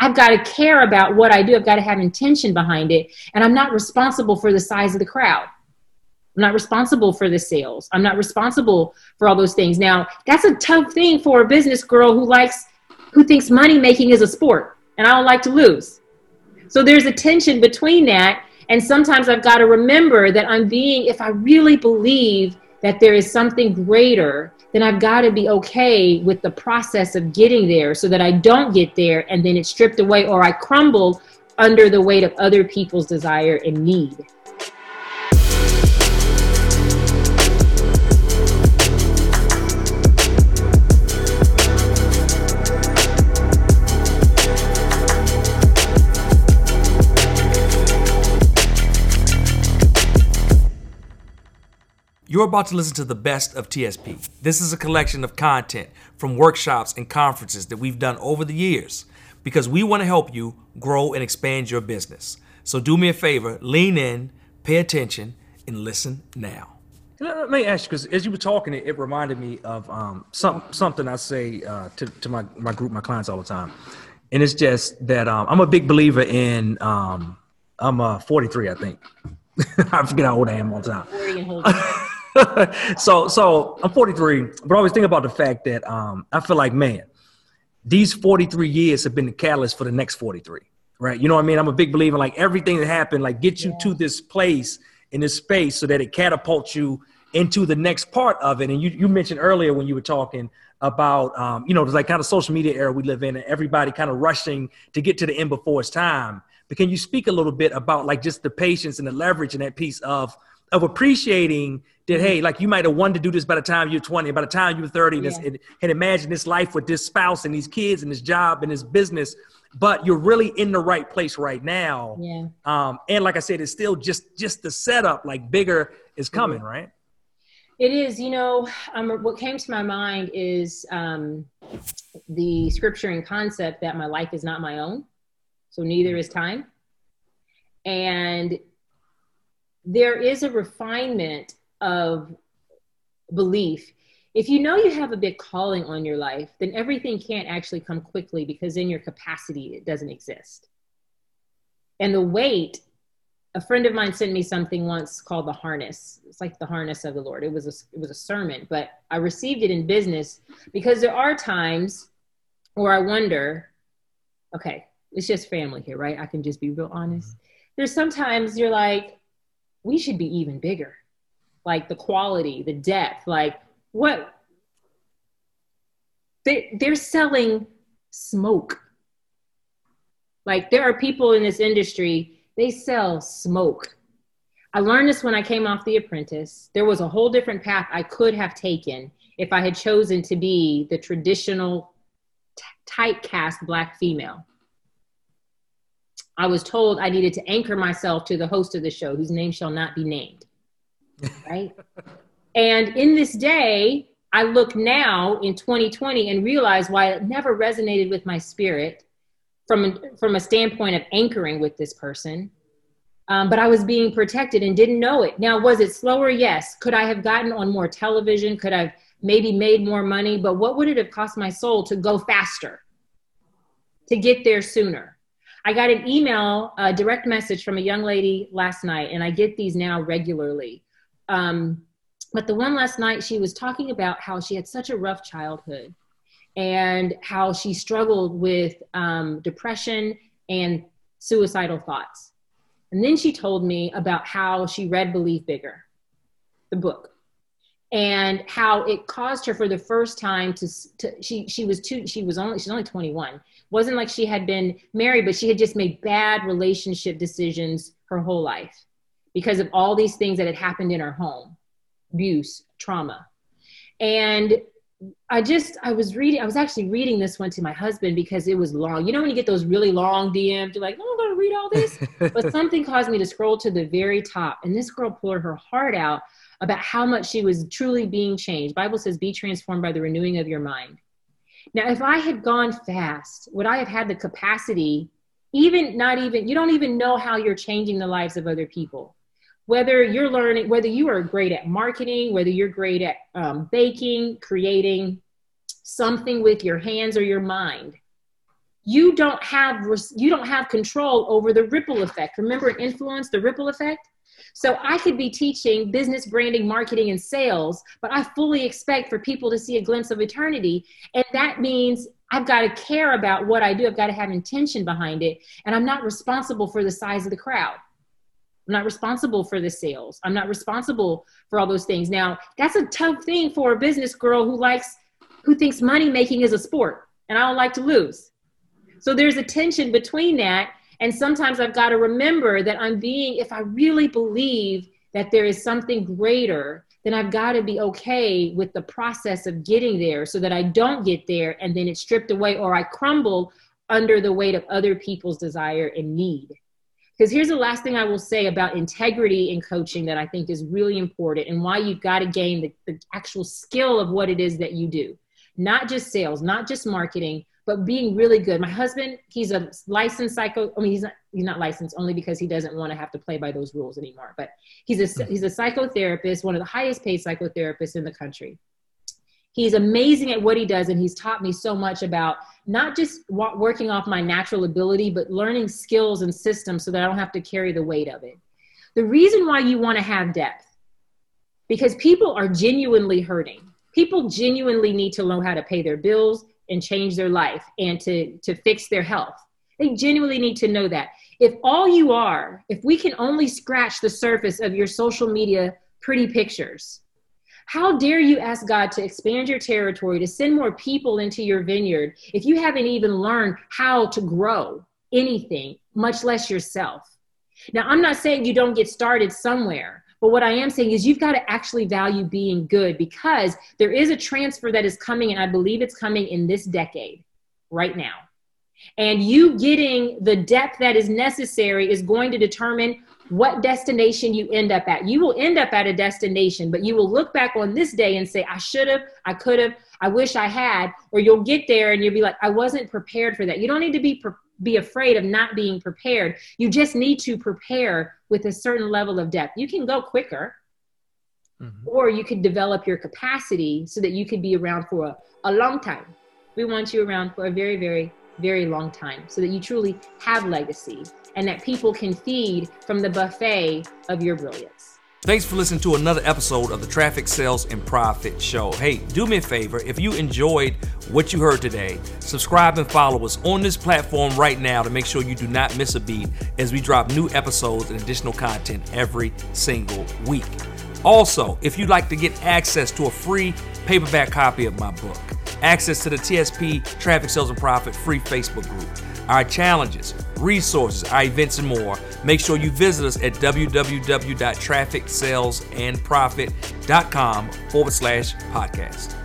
I've got to care about what I do. I've got to have intention behind it. And I'm not responsible for the size of the crowd. I'm not responsible for the sales. I'm not responsible for all those things. Now, that's a tough thing for a business girl who likes, who thinks money making is a sport and I don't like to lose. So there's a tension between that. And sometimes I've got to remember that I'm being, if I really believe that there is something greater, then I've got to be okay with the process of getting there so that I don't get there and then it's stripped away or I crumble under the weight of other people's desire and need. You're about to listen to the best of TSP. This is a collection of content from workshops and conferences that we've done over the years because we want to help you grow and expand your business. So do me a favor, lean in, pay attention, and listen now. Let me ask you, because as you were talking, it, it reminded me of um, some, something I say uh, to, to my, my group, my clients all the time. And it's just that um, I'm a big believer in, um, I'm uh, 43, I think. I forget how old I am all the time. so so I'm 43, but I always think about the fact that um, I feel like man, these 43 years have been the catalyst for the next 43. Right? You know what I mean? I'm a big believer like everything that happened, like get you yeah. to this place in this space so that it catapults you into the next part of it. And you you mentioned earlier when you were talking about um, you know, there's like kind of social media era we live in and everybody kind of rushing to get to the end before it's time. But can you speak a little bit about like just the patience and the leverage in that piece of of appreciating that hey like you might have wanted to do this by the time you're 20 by the time you're 30 yeah. and, and imagine this life with this spouse and these kids and this job and this business but you're really in the right place right now yeah. um, and like i said it's still just just the setup like bigger is coming mm-hmm. right it is you know um, what came to my mind is um, the scripture and concept that my life is not my own so neither is time and there is a refinement of belief. If you know you have a big calling on your life, then everything can't actually come quickly because in your capacity it doesn't exist. And the weight, a friend of mine sent me something once called the harness. It's like the harness of the Lord. It was a, it was a sermon, but I received it in business because there are times where I wonder, okay, it's just family here, right? I can just be real honest. Mm-hmm. There's sometimes you're like, we should be even bigger. Like the quality, the depth, like what they, they're selling smoke. Like there are people in this industry, they sell smoke. I learned this when I came off The Apprentice. There was a whole different path I could have taken if I had chosen to be the traditional t- typecast Black female. I was told I needed to anchor myself to the host of the show, whose name shall not be named. Right? and in this day, I look now in 2020 and realize why it never resonated with my spirit from, from a standpoint of anchoring with this person. Um, but I was being protected and didn't know it. Now, was it slower? Yes. Could I have gotten on more television? Could I have maybe made more money? But what would it have cost my soul to go faster, to get there sooner? I got an email, a direct message from a young lady last night, and I get these now regularly. Um, but the one last night, she was talking about how she had such a rough childhood and how she struggled with um, depression and suicidal thoughts. And then she told me about how she read Believe Bigger, the book, and how it caused her for the first time to, to she she was too she was only she's only 21 wasn't like she had been married, but she had just made bad relationship decisions her whole life because of all these things that had happened in her home abuse, trauma. And I just, I was reading, I was actually reading this one to my husband because it was long. You know, when you get those really long DMs, you're like, oh, I'm going to read all this. but something caused me to scroll to the very top. And this girl poured her heart out about how much she was truly being changed. Bible says, be transformed by the renewing of your mind. Now, if I had gone fast, would I have had the capacity, even not even, you don't even know how you're changing the lives of other people. Whether you're learning, whether you are great at marketing, whether you're great at um, baking, creating something with your hands or your mind, you don't have you don't have control over the ripple effect remember influence the ripple effect so i could be teaching business branding marketing and sales but i fully expect for people to see a glimpse of eternity. And that means i've got to care about what i do. I've got to have intention behind it. And i'm not responsible for the size of the crowd. I'm not responsible for the sales. I'm not responsible for all those things. Now that's a tough thing for a business girl who likes who thinks money making is a sport and i don't like to lose. So there's a tension between that. And sometimes I've got to remember that I'm being, if I really believe that there is something greater, then I've got to be okay with the process of getting there so that I don't get there and then it's stripped away or I crumble under the weight of other people's desire and need. Because here's the last thing I will say about integrity in coaching that I think is really important and why you've got to gain the, the actual skill of what it is that you do. Not just sales, not just marketing, but being really good. My husband, he's a licensed psycho. I mean, he's not he's not licensed only because he doesn't want to have to play by those rules anymore. But he's a hmm. he's a psychotherapist, one of the highest paid psychotherapists in the country. He's amazing at what he does, and he's taught me so much about not just working off my natural ability, but learning skills and systems so that I don't have to carry the weight of it. The reason why you want to have depth, because people are genuinely hurting. People genuinely need to know how to pay their bills and change their life and to to fix their health they genuinely need to know that if all you are if we can only scratch the surface of your social media pretty pictures how dare you ask God to expand your territory, to send more people into your vineyard, if you haven't even learned how to grow anything, much less yourself? Now, I'm not saying you don't get started somewhere, but what I am saying is you've got to actually value being good because there is a transfer that is coming, and I believe it's coming in this decade right now. And you getting the depth that is necessary is going to determine what destination you end up at. You will end up at a destination, but you will look back on this day and say, I should have, I could have, I wish I had, or you'll get there and you'll be like, I wasn't prepared for that. You don't need to be pre- be afraid of not being prepared. You just need to prepare with a certain level of depth. You can go quicker, mm-hmm. or you could develop your capacity so that you could be around for a, a long time. We want you around for a very, very, very long time so that you truly have legacy and that people can feed from the buffet of your brilliance. Thanks for listening to another episode of the Traffic Sales and Profit Show. Hey, do me a favor if you enjoyed what you heard today, subscribe and follow us on this platform right now to make sure you do not miss a beat as we drop new episodes and additional content every single week. Also, if you'd like to get access to a free paperback copy of my book, access to the TSP Traffic Sales and Profit free Facebook group, our challenges, resources, our events, and more, make sure you visit us at www.trafficsalesandprofit.com forward slash podcast.